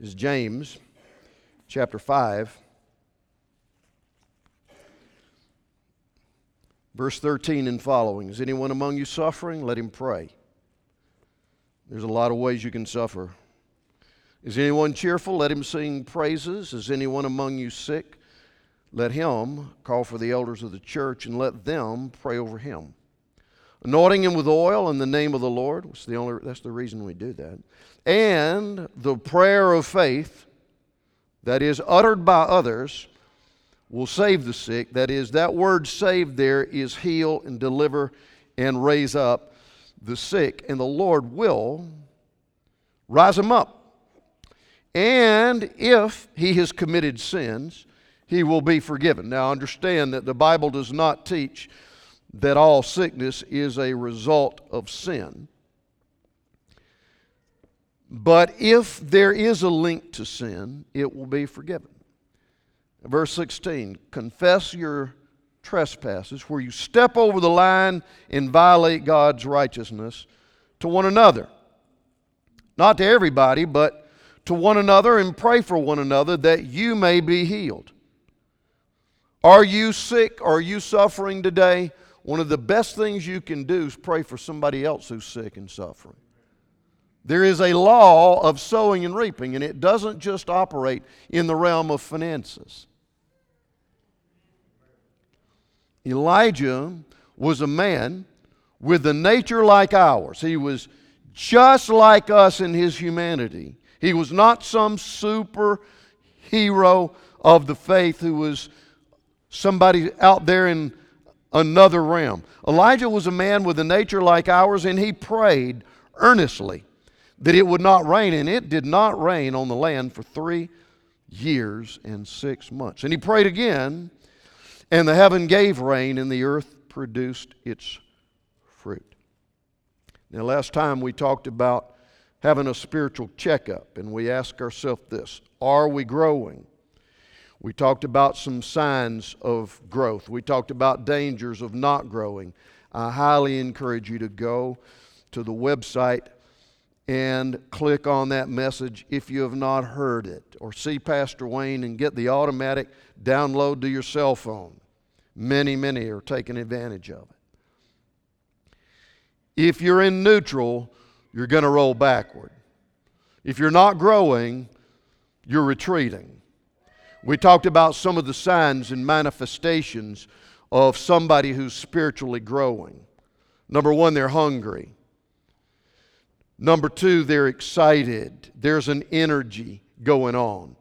is James chapter 5, verse 13 and following. Is anyone among you suffering? Let him pray. There's a lot of ways you can suffer. Is anyone cheerful? Let him sing praises. Is anyone among you sick? Let him call for the elders of the church and let them pray over him anointing him with oil in the name of the Lord. That's the, only, that's the reason we do that. And the prayer of faith that is uttered by others will save the sick. That is, that word save there is heal and deliver and raise up the sick. And the Lord will rise them up. And if he has committed sins, he will be forgiven. Now, understand that the Bible does not teach that all sickness is a result of sin. But if there is a link to sin, it will be forgiven. Verse 16 Confess your trespasses, where you step over the line and violate God's righteousness to one another. Not to everybody, but to one another, and pray for one another that you may be healed. Are you sick? Are you suffering today? One of the best things you can do is pray for somebody else who's sick and suffering. There is a law of sowing and reaping, and it doesn't just operate in the realm of finances. Elijah was a man with a nature like ours. He was just like us in his humanity. He was not some super hero of the faith who was somebody out there in another realm. Elijah was a man with a nature like ours, and he prayed earnestly that it would not rain, and it did not rain on the land for three years and six months. And he prayed again, and the heaven gave rain, and the earth produced its fruit. Now, last time we talked about having a spiritual checkup, and we asked ourselves this Are we growing? We talked about some signs of growth. We talked about dangers of not growing. I highly encourage you to go to the website and click on that message if you have not heard it, or see Pastor Wayne and get the automatic download to your cell phone. Many, many are taking advantage of it. If you're in neutral, you're going to roll backward. If you're not growing, you're retreating. We talked about some of the signs and manifestations of somebody who's spiritually growing. Number one, they're hungry. Number two, they're excited. There's an energy going on.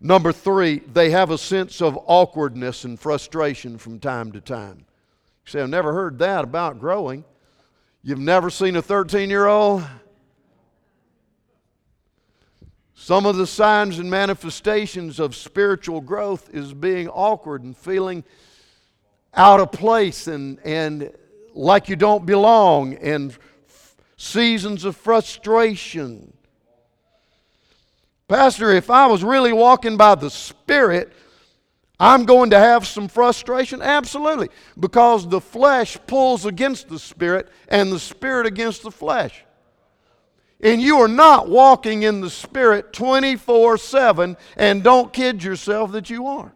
Number three, they have a sense of awkwardness and frustration from time to time. You say, I've never heard that about growing. You've never seen a 13 year old some of the signs and manifestations of spiritual growth is being awkward and feeling out of place and, and like you don't belong and seasons of frustration. Pastor, if I was really walking by the Spirit, I'm going to have some frustration? Absolutely. Because the flesh pulls against the Spirit and the Spirit against the flesh and you are not walking in the Spirit 24 7, and don't kid yourself that you are.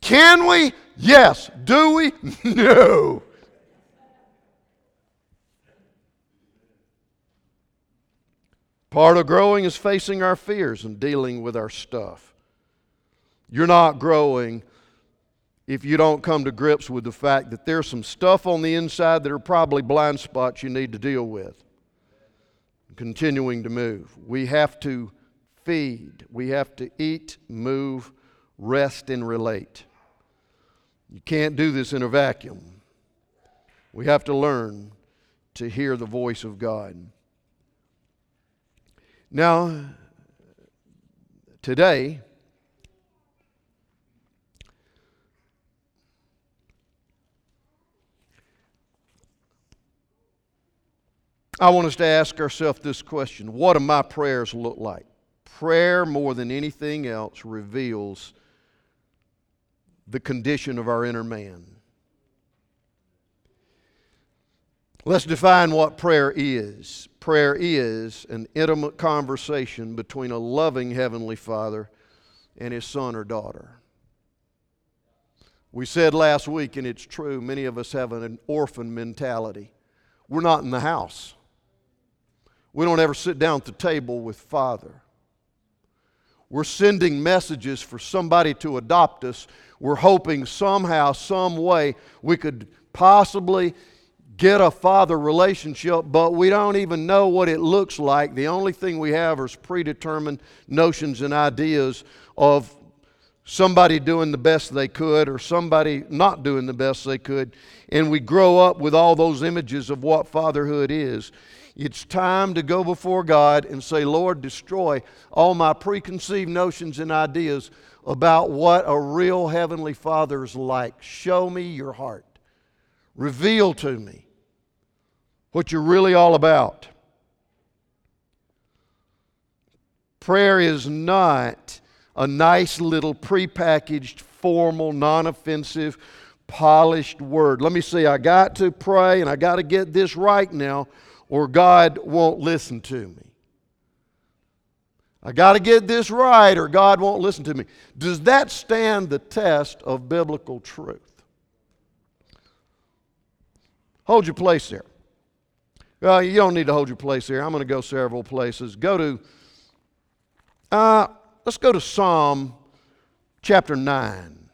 Can we? Yes. Do we? No. Part of growing is facing our fears and dealing with our stuff. You're not growing if you don't come to grips with the fact that there's some stuff on the inside that are probably blind spots you need to deal with. Continuing to move. We have to feed, we have to eat, move, rest, and relate. You can't do this in a vacuum. We have to learn to hear the voice of God. Now, today, I want us to ask ourselves this question What do my prayers look like? Prayer, more than anything else, reveals the condition of our inner man. Let's define what prayer is. Prayer is an intimate conversation between a loving Heavenly Father and His son or daughter. We said last week, and it's true, many of us have an orphan mentality. We're not in the house. We don't ever sit down at the table with Father. We're sending messages for somebody to adopt us. We're hoping somehow, some way, we could possibly get a father relationship, but we don't even know what it looks like. The only thing we have is predetermined notions and ideas of somebody doing the best they could or somebody not doing the best they could. And we grow up with all those images of what fatherhood is. It's time to go before God and say, Lord, destroy all my preconceived notions and ideas about what a real Heavenly Father is like. Show me your heart. Reveal to me what you're really all about. Prayer is not a nice little prepackaged, formal, non offensive, polished word. Let me see, I got to pray and I got to get this right now or God won't listen to me. I got to get this right or God won't listen to me. Does that stand the test of biblical truth? Hold your place there. Well, you don't need to hold your place there. I'm going to go several places. Go to, uh, let's go to Psalm chapter 9.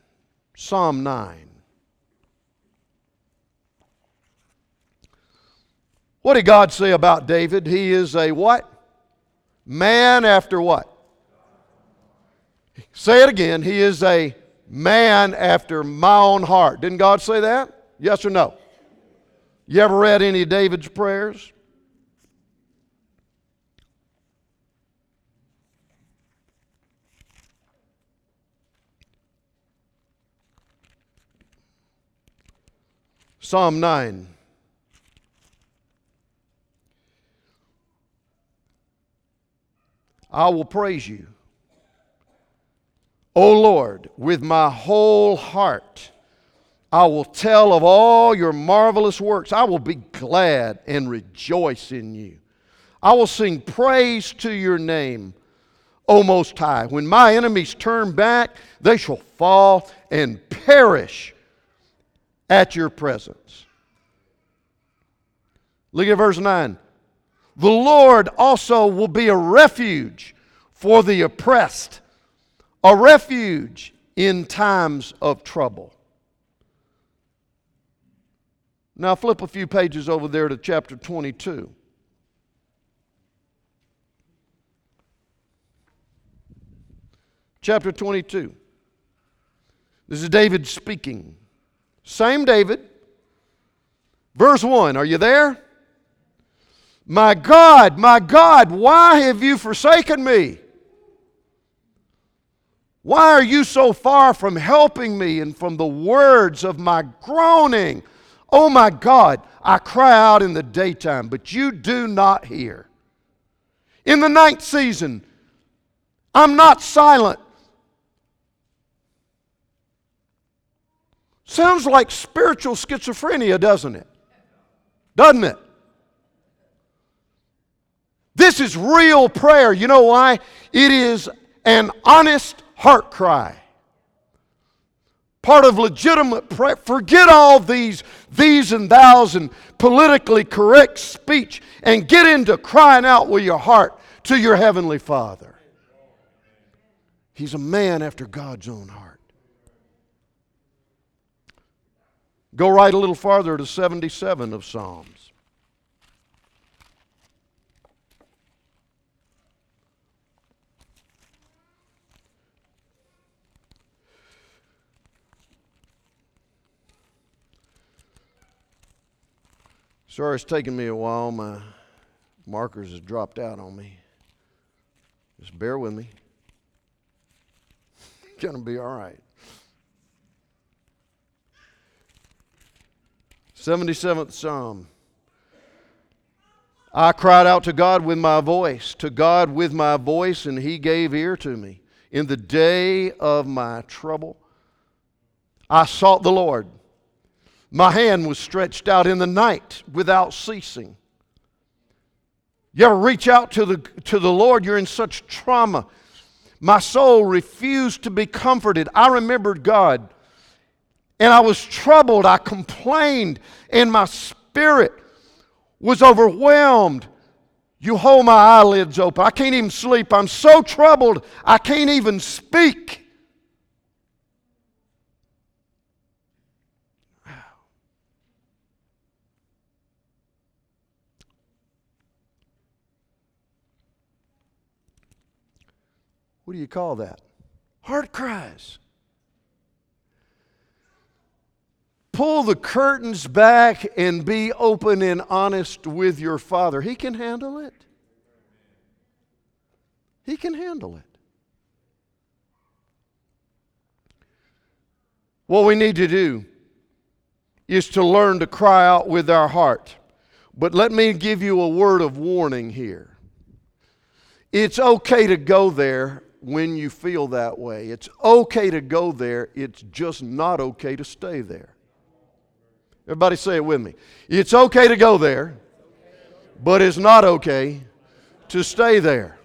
Psalm 9. What did God say about David? He is a what? Man after what? Say it again. He is a man after my own heart. Didn't God say that? Yes or no? You ever read any of David's prayers? Psalm 9. I will praise you. O Lord, with my whole heart, I will tell of all your marvelous works. I will be glad and rejoice in you. I will sing praise to your name, O Most High. When my enemies turn back, they shall fall and perish at your presence. Look at verse 9. The Lord also will be a refuge for the oppressed, a refuge in times of trouble. Now, flip a few pages over there to chapter 22. Chapter 22. This is David speaking. Same David. Verse 1. Are you there? My God, my God, why have you forsaken me? Why are you so far from helping me and from the words of my groaning? Oh my God, I cry out in the daytime, but you do not hear. In the night season, I'm not silent. Sounds like spiritual schizophrenia, doesn't it? Doesn't it? This is real prayer. You know why? It is an honest heart cry. Part of legitimate prayer. Forget all thees these and thous and politically correct speech and get into crying out with your heart to your heavenly Father. He's a man after God's own heart. Go right a little farther to 77 of Psalms. Sorry it's taken me a while. My markers have dropped out on me. Just bear with me. Gonna be all right. 77th Psalm. I cried out to God with my voice, to God with my voice, and He gave ear to me. In the day of my trouble, I sought the Lord. My hand was stretched out in the night without ceasing. You ever reach out to the, to the Lord? You're in such trauma. My soul refused to be comforted. I remembered God and I was troubled. I complained, and my spirit was overwhelmed. You hold my eyelids open. I can't even sleep. I'm so troubled, I can't even speak. What do you call that? Heart cries. pull the curtains back and be open and honest with your Father. He can handle it. He can handle it. What we need to do is to learn to cry out with our heart. But let me give you a word of warning here. It's okay to go there when you feel that way. It's okay to go there. It's just not okay to stay there. Everybody say it with me. It's okay to go there, but it's not okay to stay there.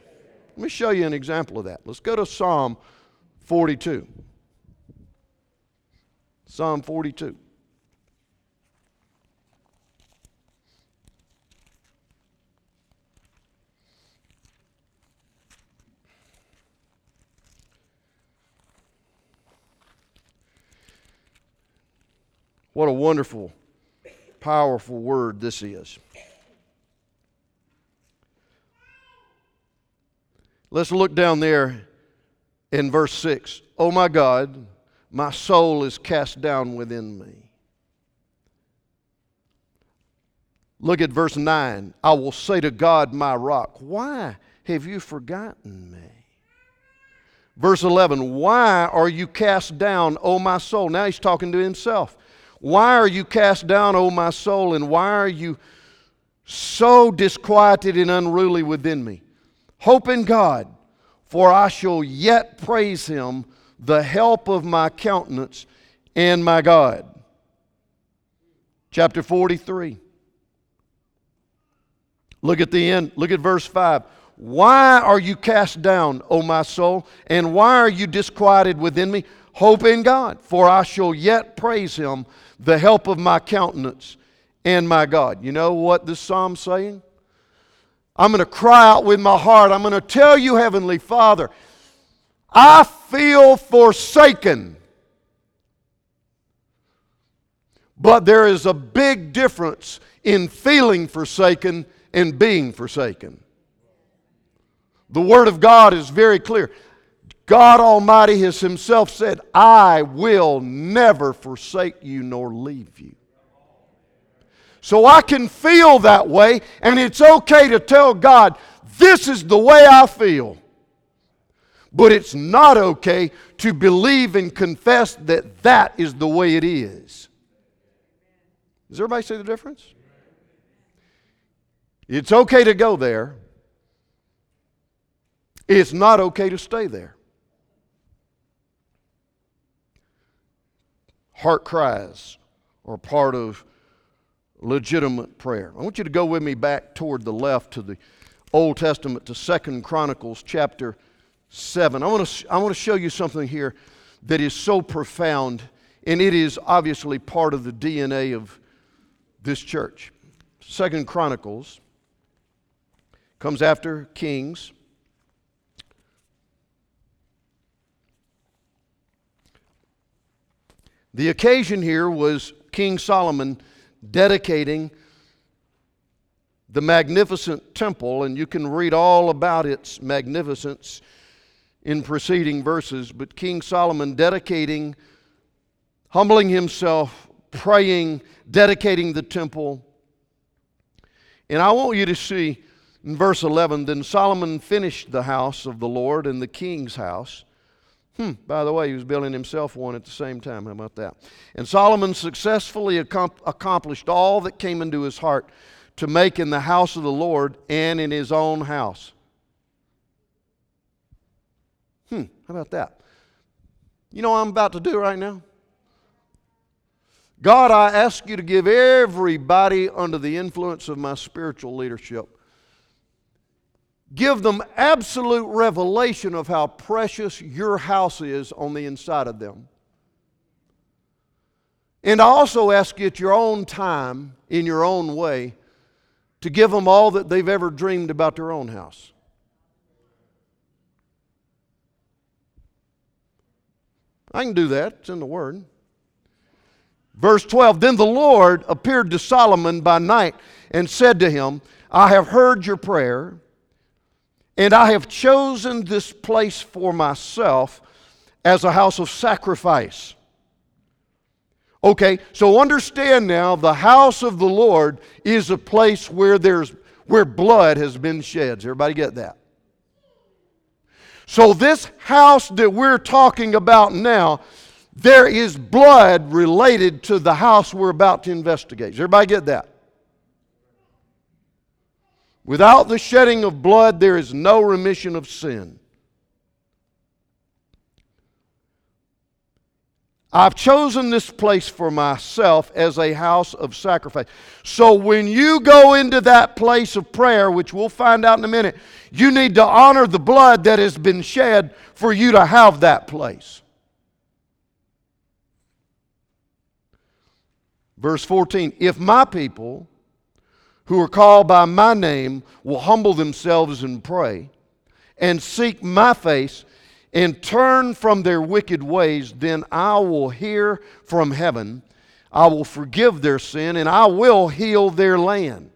Let me show you an example of that. Let's go to Psalm 42. Psalm 42. What a wonderful, powerful word this is. Let's look down there in verse 6. Oh my God, my soul is cast down within me. Look at verse 9. I will say to God, my rock, why have you forgotten me? Verse 11, why are you cast down, O my soul? Now he's talking to himself. Why are you cast down, O my soul, and why are you so disquieted and unruly within me? Hope in God, for I shall yet praise him, the help of my countenance and my God. Chapter 43. Look at the end, look at verse 5. Why are you cast down, O my soul, and why are you disquieted within me? Hope in God, for I shall yet praise him, the help of my countenance and my God. You know what this psalm's saying? I'm going to cry out with my heart. I'm going to tell you, Heavenly Father, I feel forsaken. But there is a big difference in feeling forsaken and being forsaken. The Word of God is very clear. God Almighty has Himself said, I will never forsake you nor leave you. So I can feel that way, and it's okay to tell God, this is the way I feel. But it's not okay to believe and confess that that is the way it is. Does everybody see the difference? It's okay to go there. It's not okay to stay there. Heart cries are part of legitimate prayer. I want you to go with me back toward the left to the Old Testament to Second Chronicles chapter 7. I want to I want to show you something here that is so profound and it is obviously part of the DNA of this church. Second Chronicles comes after Kings. The occasion here was King Solomon dedicating the magnificent temple, and you can read all about its magnificence in preceding verses. But King Solomon dedicating, humbling himself, praying, dedicating the temple. And I want you to see in verse 11 then Solomon finished the house of the Lord and the king's house. Hmm, by the way, he was building himself one at the same time. How about that? And Solomon successfully accomplished all that came into his heart to make in the house of the Lord and in his own house. Hmm, how about that? You know what I'm about to do right now? God, I ask you to give everybody under the influence of my spiritual leadership, give them absolute revelation of how precious your house is on the inside of them. And I also ask you at your own time, in your own way, to give them all that they've ever dreamed about their own house. I can do that, it's in the Word. Verse 12 Then the Lord appeared to Solomon by night and said to him, I have heard your prayer, and I have chosen this place for myself as a house of sacrifice. Okay, so understand now the house of the Lord is a place where there's where blood has been shed. Does everybody get that? So this house that we're talking about now there is blood related to the house we're about to investigate. Does everybody get that? Without the shedding of blood, there is no remission of sin. I've chosen this place for myself as a house of sacrifice. So when you go into that place of prayer, which we'll find out in a minute, you need to honor the blood that has been shed for you to have that place. Verse 14 If my people who are called by my name will humble themselves and pray and seek my face and turn from their wicked ways, then I will hear from heaven. I will forgive their sin and I will heal their land.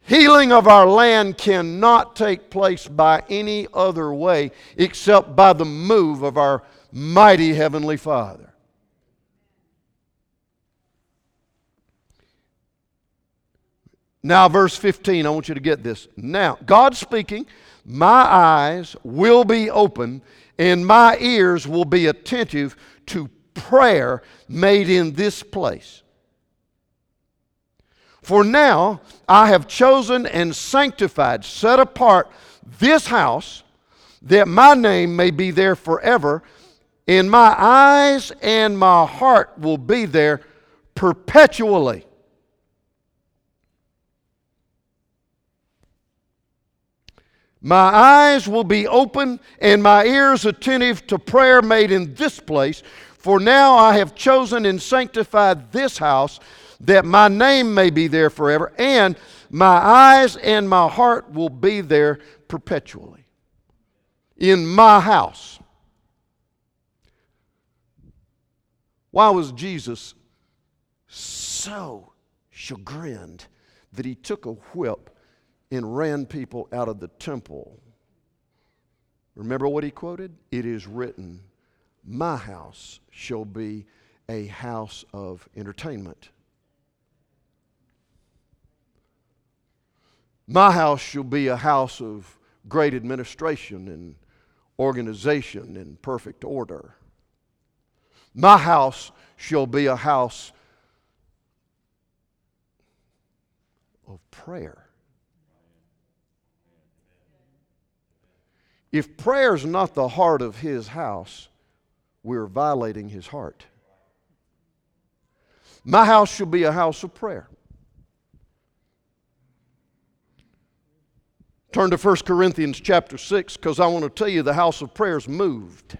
Healing of our land cannot take place by any other way except by the move of our mighty Heavenly Father. Now, verse 15, I want you to get this. Now, God speaking, my eyes will be open and my ears will be attentive to prayer made in this place. For now I have chosen and sanctified, set apart this house that my name may be there forever, and my eyes and my heart will be there perpetually. My eyes will be open and my ears attentive to prayer made in this place. For now I have chosen and sanctified this house that my name may be there forever, and my eyes and my heart will be there perpetually. In my house. Why was Jesus so chagrined that he took a whip and ran people out of the temple. Remember what he quoted? It is written, My house shall be a house of entertainment. My house shall be a house of great administration and organization and perfect order. My house shall be a house of prayer. If prayer is not the heart of his house, we're violating his heart. My house shall be a house of prayer. Turn to 1 Corinthians chapter 6 because I want to tell you the house of prayer is moved.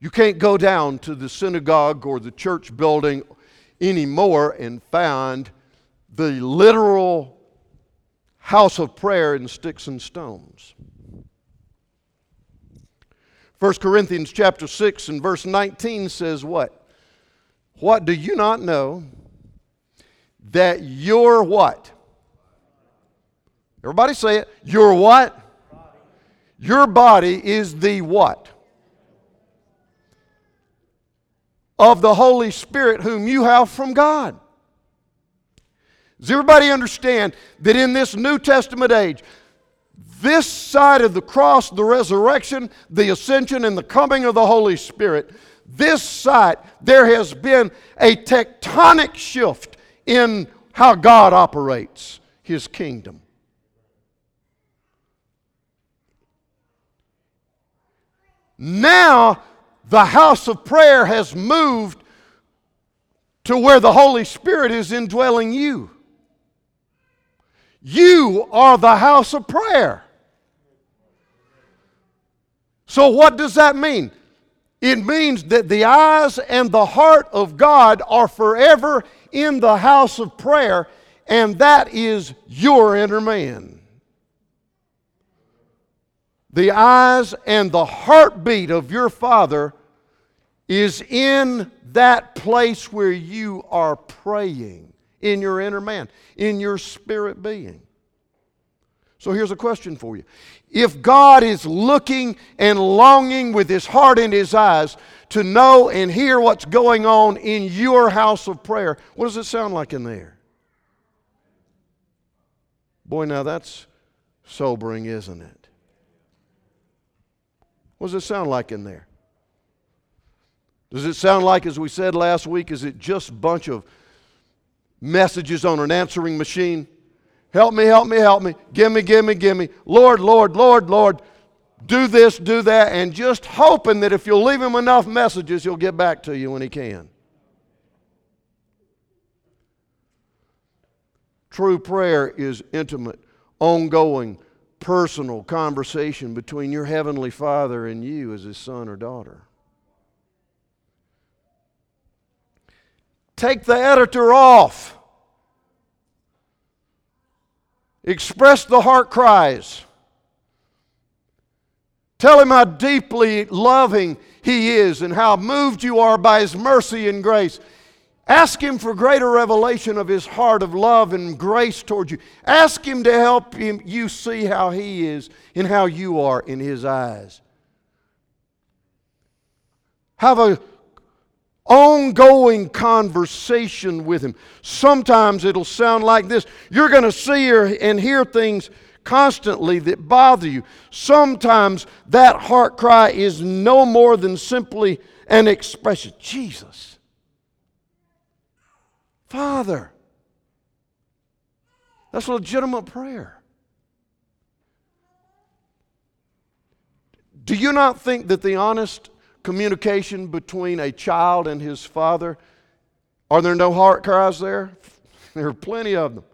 You can't go down to the synagogue or the church building anymore and find the literal house of prayer in sticks and stones. 1 Corinthians chapter 6 and verse 19 says what? What do you not know that your what? Everybody say it. Your what? Your body is the what? of the Holy Spirit whom you have from God. Does everybody understand that in this New Testament age, this side of the cross, the resurrection, the ascension, and the coming of the Holy Spirit, this side, there has been a tectonic shift in how God operates His kingdom. Now, the house of prayer has moved to where the Holy Spirit is indwelling you. You are the house of prayer. So, what does that mean? It means that the eyes and the heart of God are forever in the house of prayer, and that is your inner man. The eyes and the heartbeat of your Father is in that place where you are praying, in your inner man, in your spirit being. So here's a question for you. If God is looking and longing with his heart and his eyes to know and hear what's going on in your house of prayer, what does it sound like in there? Boy, now that's sobering, isn't it? What does it sound like in there? Does it sound like, as we said last week, is it just a bunch of messages on an answering machine? Help me, help me, help me. Give me, give me, give me. Lord, Lord, Lord, Lord. Do this, do that, and just hoping that if you'll leave him enough messages, he'll get back to you when he can. True prayer is intimate, ongoing, personal conversation between your heavenly Father and you as his son or daughter. Take the editor off. Express the heart cries. Tell him how deeply loving he is and how moved you are by his mercy and grace. Ask him for greater revelation of his heart of love and grace towards you. Ask him to help him, you see how he is and how you are in his eyes. Have a ongoing conversation with Him. Sometimes it'll sound like this you're going to see and hear things constantly that bother you. Sometimes that heart cry is no more than simply an expression Jesus, Father. That's a legitimate prayer. Do you not think that the honest communication between a child and his father? Are there no heart cries there? There are plenty of them.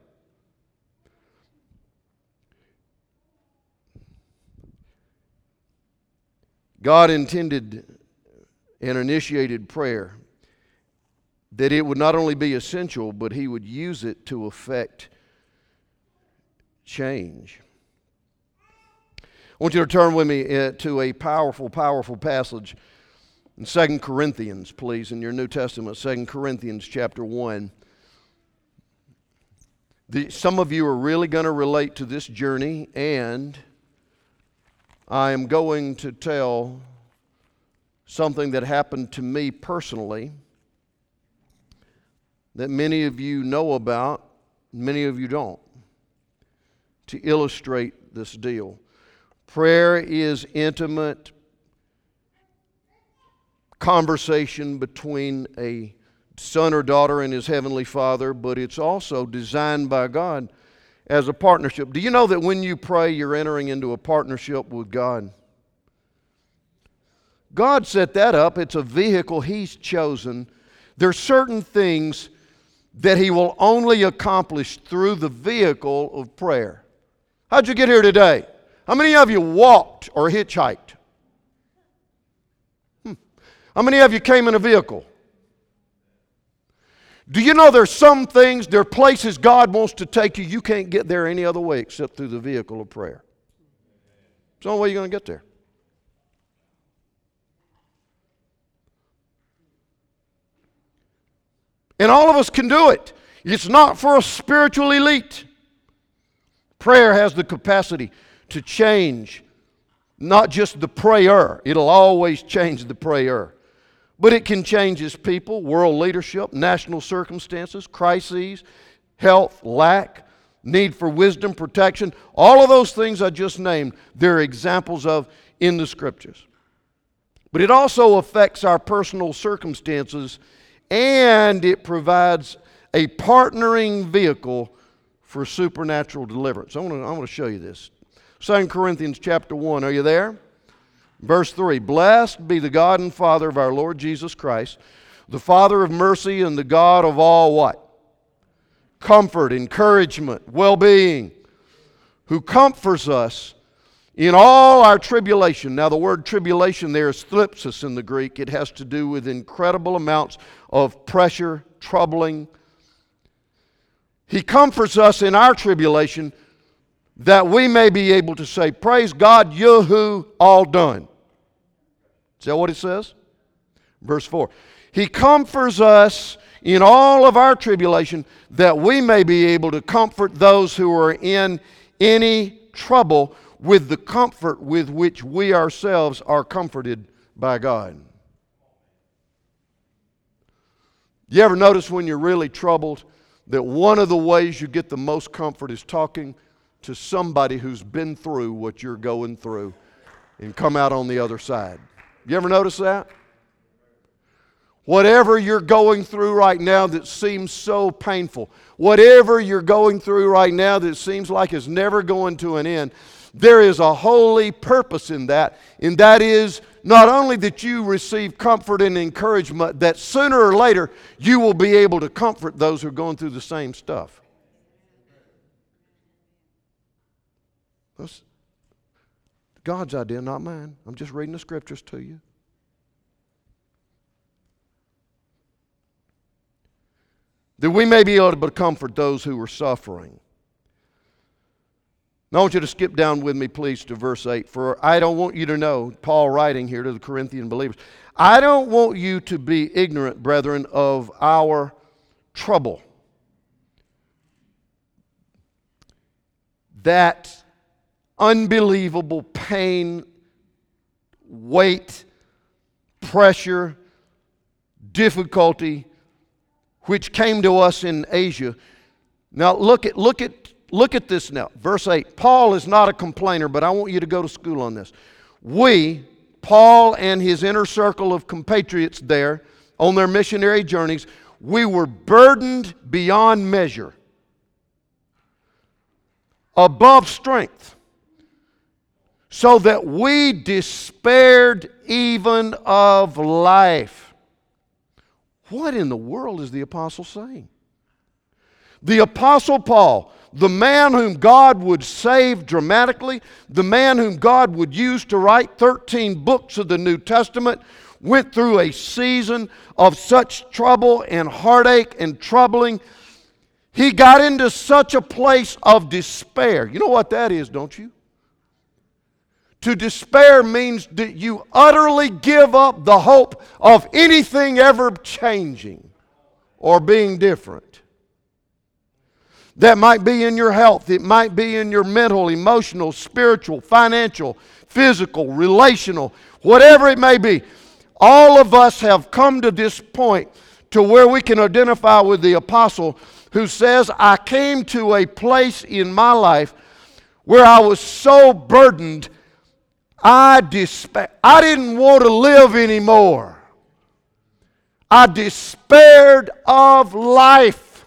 God intended and initiated prayer that it would not only be essential, but He would use it to effect change. I want you to turn with me uh, to a powerful, powerful passage in 2 Corinthians, please, in your New Testament, 2 Corinthians chapter 1. The, some of you are really going to relate to this journey, and I am going to tell something that happened to me personally that many of you know about, many of you don't, to illustrate this deal. Prayer is intimate conversation between a son or daughter and his heavenly father, but it's also designed by God as a partnership. Do you know that when you pray, you're entering into a partnership with God? God set that up. It's a vehicle He's chosen. There's certain things that He will only accomplish through the vehicle of prayer. How'd you get here today? How many of you walked or hitchhiked? How many of you came in a vehicle? Do you know there's some things, there are places God wants to take you, you can't get there any other way except through the vehicle of prayer. It's the only way you're going to get there. And all of us can do it. It's not for a spiritual elite. Prayer has the capacity to change not just the prayer, it'll always change the prayer but it can change its people, world leadership, national circumstances, crises, health, lack, need for wisdom, protection. All of those things I just named, they're examples of in the scriptures. But it also affects our personal circumstances and it provides a partnering vehicle for supernatural deliverance. I want to, I want to show you this. 2 Corinthians chapter 1. Are you there? Verse 3 Blessed be the God and Father of our Lord Jesus Christ, the Father of mercy and the God of all what? Comfort, encouragement, well being, who comforts us in all our tribulation. Now, the word tribulation there is thlipsis in the Greek. It has to do with incredible amounts of pressure, troubling. He comforts us in our tribulation that we may be able to say, Praise God, Yehu, all done. Is that what it says? Verse 4. He comforts us in all of our tribulation that we may be able to comfort those who are in any trouble with the comfort with which we ourselves are comforted by God. You ever notice when you're really troubled that one of the ways you get the most comfort is talking to somebody who's been through what you're going through and come out on the other side. You ever notice that? Whatever you're going through right now that seems so painful, whatever you're going through right now that seems like it's never going to an end, there is a holy purpose in that, and that is not only that you receive comfort and encouragement, that sooner or later you will be able to comfort those who are going through the same stuff. That's God's idea, not mine. I'm just reading the scriptures to you. That we may be able to comfort those who are suffering. Now, I want you to skip down with me, please, to verse 8. For I don't want you to know, Paul writing here to the Corinthian believers, I don't want you to be ignorant, brethren, of our trouble. That unbelievable pain, weight, pressure, difficulty which came to us in Asia. Now look at look at look at this now. Verse 8. Paul is not a complainer, but I want you to go to school on this. We, Paul and his inner circle of compatriots there on their missionary journeys, we were burdened beyond measure, above strength so that we despaired even of life. What in the world is the apostle saying? The apostle Paul, the man whom God would save dramatically, the man whom God would use to write 13 books of the New Testament, went through a season of such trouble and heartache and troubling. He got into such a place of despair. You know what that is, don't you? To despair means that you utterly give up the hope of anything ever changing or being different. That might be in your health, it might be in your mental, emotional, spiritual, financial, physical, relational, whatever it may be. All of us have come to this point to where we can identify with the apostle who says, I came to a place in my life where I was so burdened I despair. I didn't want to live anymore. I despaired of life.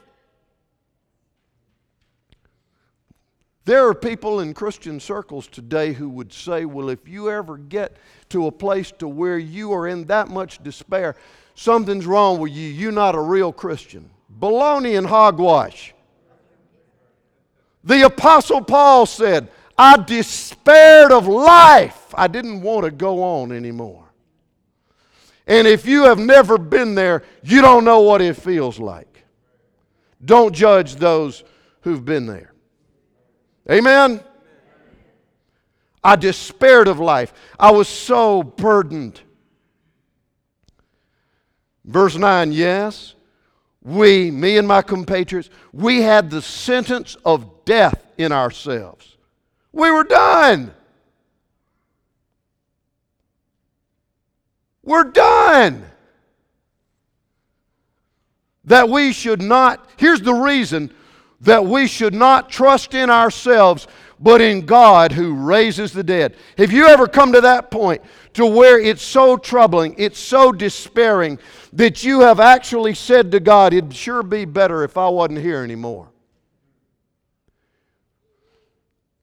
There are people in Christian circles today who would say, well, if you ever get to a place to where you are in that much despair, something's wrong with you. You're not a real Christian. Baloney and hogwash. The Apostle Paul said, I despaired of life. I didn't want to go on anymore. And if you have never been there, you don't know what it feels like. Don't judge those who've been there. Amen? I despaired of life. I was so burdened. Verse 9, yes, we, me and my compatriots, we had the sentence of death in ourselves. We were done. We're done. that we should not, here's the reason that we should not trust in ourselves, but in God who raises the dead. Have you ever come to that point to where it's so troubling, it's so despairing, that you have actually said to God, It'd sure be better if I wasn't here anymore?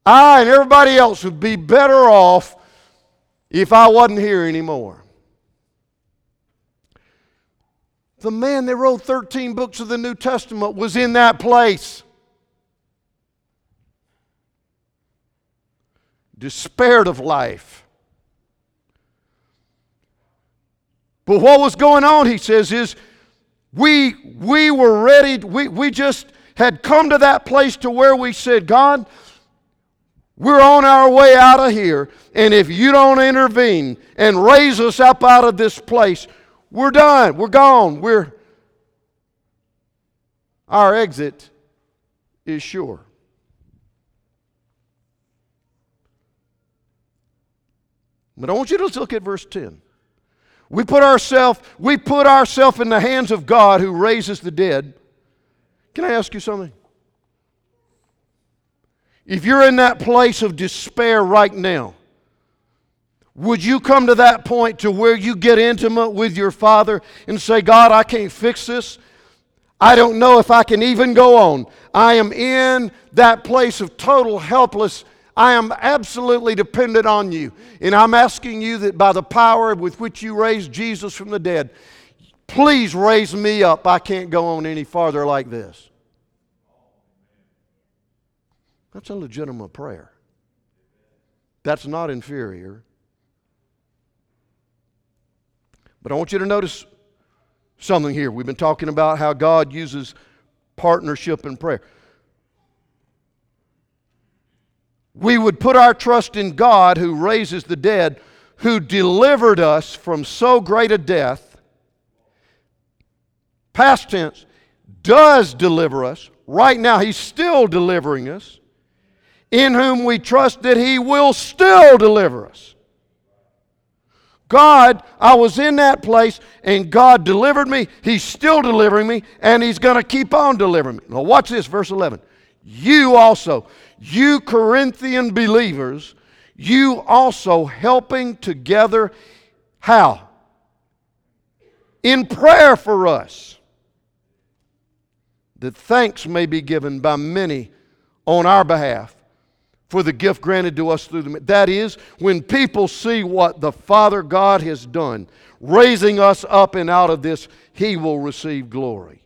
I and everybody else would be better off if I wasn't here anymore. The man that wrote 13 books of the New Testament was in that place. Despaired of life. But what was going on, he says, is we, we were ready, we, we just had come to that place to where we said, God, we're on our way out of here, and if you don't intervene and raise us up out of this place, we're done. We're gone. We're our exit is sure. But I want you to look at verse 10. We put ourselves we put ourselves in the hands of God who raises the dead. Can I ask you something? If you're in that place of despair right now, would you come to that point to where you get intimate with your Father and say, God, I can't fix this? I don't know if I can even go on. I am in that place of total helpless. I am absolutely dependent on you. And I'm asking you that by the power with which you raised Jesus from the dead, please raise me up. I can't go on any farther like this. That's a legitimate prayer. That's not inferior. But I want you to notice something here. We've been talking about how God uses partnership in prayer. We would put our trust in God who raises the dead, who delivered us from so great a death. Past tense, does deliver us. Right now, He's still delivering us in whom we trust that He will still deliver us. God, I was in that place and God delivered me. He's still delivering me and He's going to keep on delivering me. Now, watch this, verse 11. You also, you Corinthian believers, you also helping together. How? In prayer for us, that thanks may be given by many on our behalf for the gift granted to us through the that is when people see what the father god has done raising us up and out of this he will receive glory.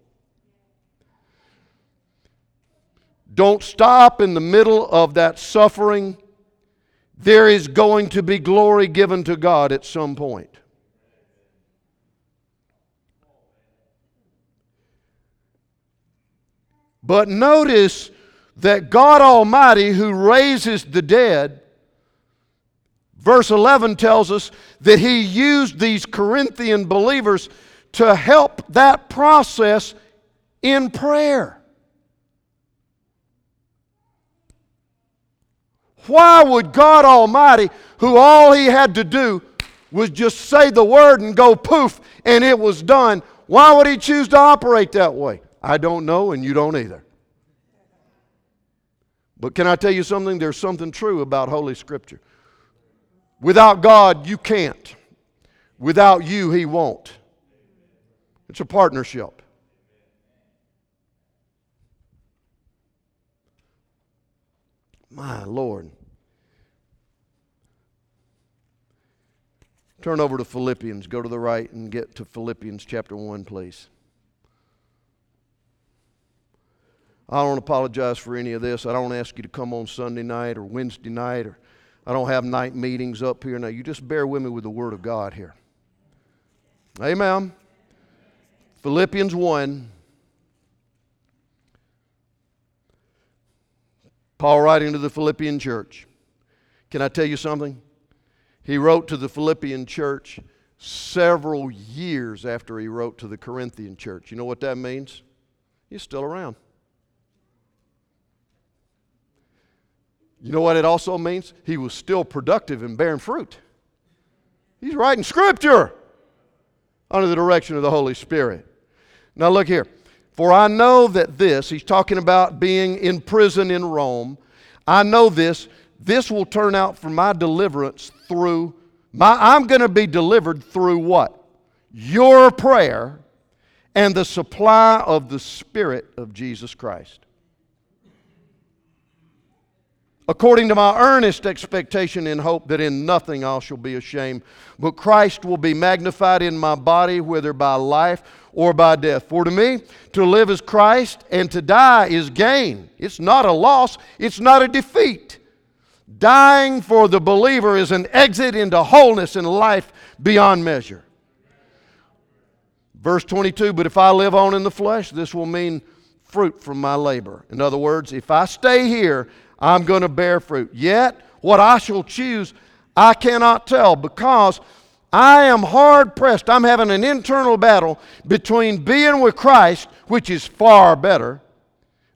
Don't stop in the middle of that suffering. There is going to be glory given to god at some point. But notice that God Almighty, who raises the dead, verse 11 tells us that He used these Corinthian believers to help that process in prayer. Why would God Almighty, who all He had to do was just say the word and go poof and it was done, why would He choose to operate that way? I don't know, and you don't either. But can I tell you something? There's something true about Holy Scripture. Without God, you can't. Without you, He won't. It's a partnership. My Lord. Turn over to Philippians. Go to the right and get to Philippians chapter 1, please. I don't apologize for any of this. I don't ask you to come on Sunday night or Wednesday night, or I don't have night meetings up here. Now, you just bear with me with the Word of God here. Amen. Philippians 1. Paul writing to the Philippian church. Can I tell you something? He wrote to the Philippian church several years after he wrote to the Corinthian church. You know what that means? He's still around. You know what it also means? He was still productive and bearing fruit. He's writing scripture under the direction of the Holy Spirit. Now, look here. For I know that this, he's talking about being in prison in Rome. I know this, this will turn out for my deliverance through my I'm going to be delivered through what? Your prayer and the supply of the Spirit of Jesus Christ. According to my earnest expectation and hope that in nothing I shall be ashamed, but Christ will be magnified in my body, whether by life or by death. For to me, to live is Christ, and to die is gain. It's not a loss, it's not a defeat. Dying for the believer is an exit into wholeness and life beyond measure. Verse 22 But if I live on in the flesh, this will mean fruit from my labor. In other words, if I stay here, I'm going to bear fruit. Yet, what I shall choose, I cannot tell because I am hard pressed. I'm having an internal battle between being with Christ, which is far better.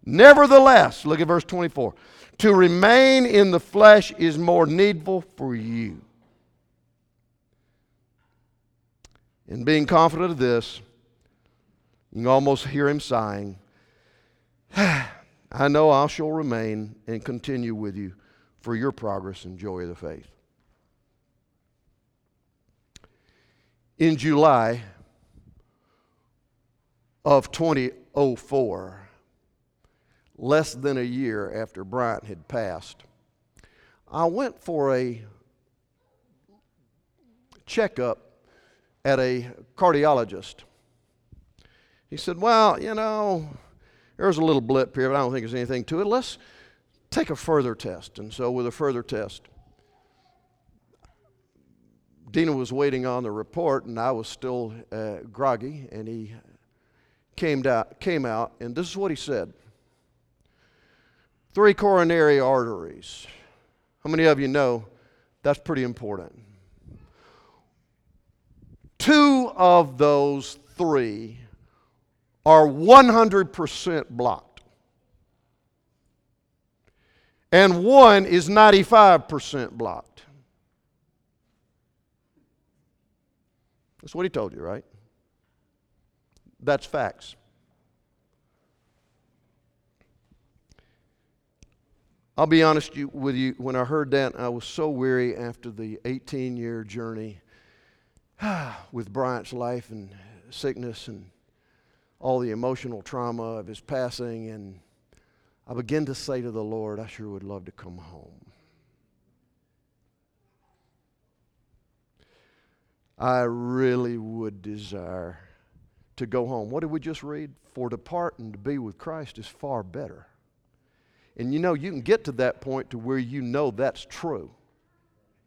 Nevertheless, look at verse 24 to remain in the flesh is more needful for you. In being confident of this, you can almost hear him sighing. I know I shall remain and continue with you for your progress and joy of the faith. In July of 2004, less than a year after Bryant had passed, I went for a checkup at a cardiologist. He said, Well, you know, there's a little blip here, but I don't think there's anything to it. Let's take a further test. And so, with a further test, Dina was waiting on the report, and I was still uh, groggy, and he came out, came out, and this is what he said Three coronary arteries. How many of you know that's pretty important? Two of those three are 100% blocked. And one is 95% blocked. That's what he told you, right? That's facts. I'll be honest with you, when I heard that, I was so weary after the 18 year journey with Bryant's life and sickness and all the emotional trauma of his passing, and I began to say to the Lord, I sure would love to come home. I really would desire to go home. What did we just read? For depart and to be with Christ is far better. And you know, you can get to that point to where you know that's true.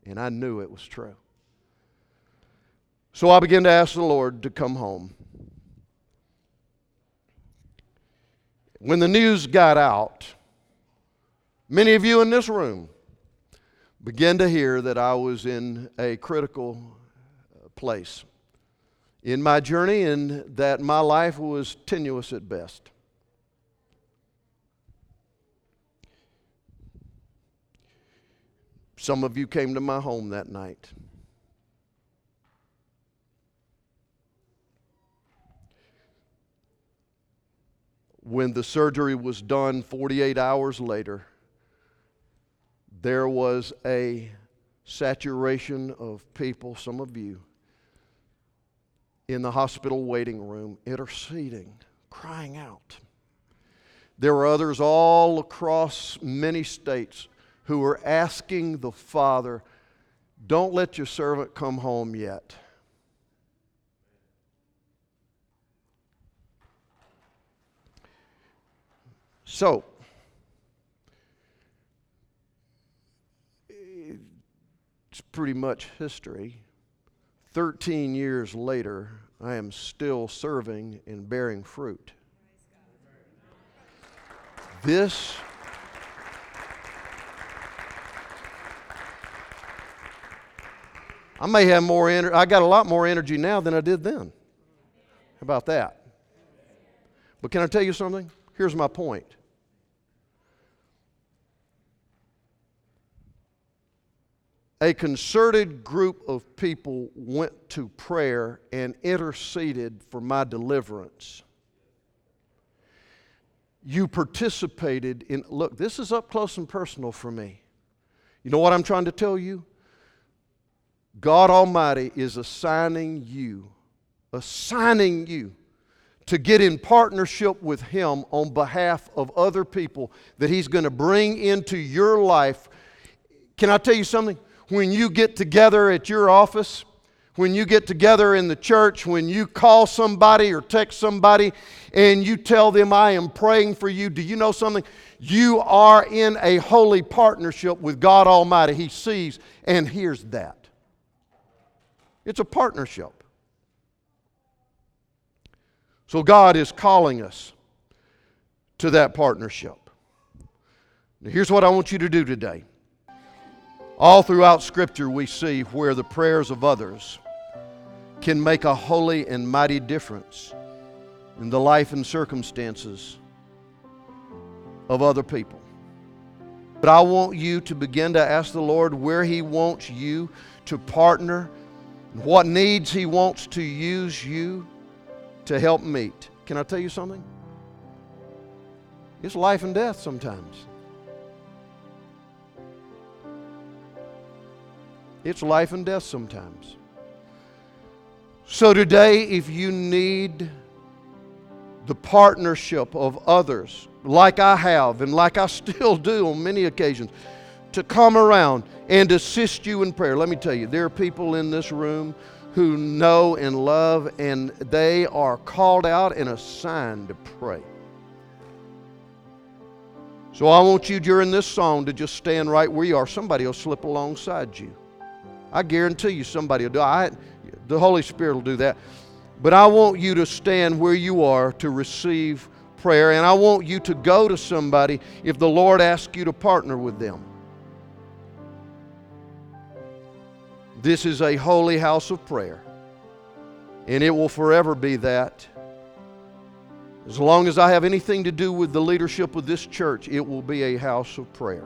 And I knew it was true. So I began to ask the Lord to come home. When the news got out, many of you in this room began to hear that I was in a critical uh, place in my journey and that my life was tenuous at best. Some of you came to my home that night. When the surgery was done 48 hours later, there was a saturation of people, some of you, in the hospital waiting room, interceding, crying out. There were others all across many states who were asking the Father, Don't let your servant come home yet. So, it's pretty much history. 13 years later, I am still serving and bearing fruit. This I may have more energy. I got a lot more energy now than I did then. How about that? But can I tell you something? Here's my point. A concerted group of people went to prayer and interceded for my deliverance. you participated in. Look, this is up close and personal for me. You know what I'm trying to tell you? God Almighty is assigning you, assigning you to get in partnership with Him on behalf of other people that He's going to bring into your life. Can I tell you something? When you get together at your office, when you get together in the church, when you call somebody or text somebody and you tell them, I am praying for you, do you know something? You are in a holy partnership with God Almighty. He sees and hears that. It's a partnership. So God is calling us to that partnership. Now, here's what I want you to do today. All throughout Scripture, we see where the prayers of others can make a holy and mighty difference in the life and circumstances of other people. But I want you to begin to ask the Lord where He wants you to partner, what needs He wants to use you to help meet. Can I tell you something? It's life and death sometimes. It's life and death sometimes. So today, if you need the partnership of others, like I have and like I still do on many occasions, to come around and assist you in prayer. Let me tell you, there are people in this room who know and love, and they are called out and assigned to pray. So I want you during this song to just stand right where you are. Somebody will slip alongside you. I guarantee you somebody will do I, the Holy Spirit will do that. But I want you to stand where you are to receive prayer, and I want you to go to somebody if the Lord asks you to partner with them. This is a holy house of prayer, and it will forever be that. As long as I have anything to do with the leadership of this church, it will be a house of prayer.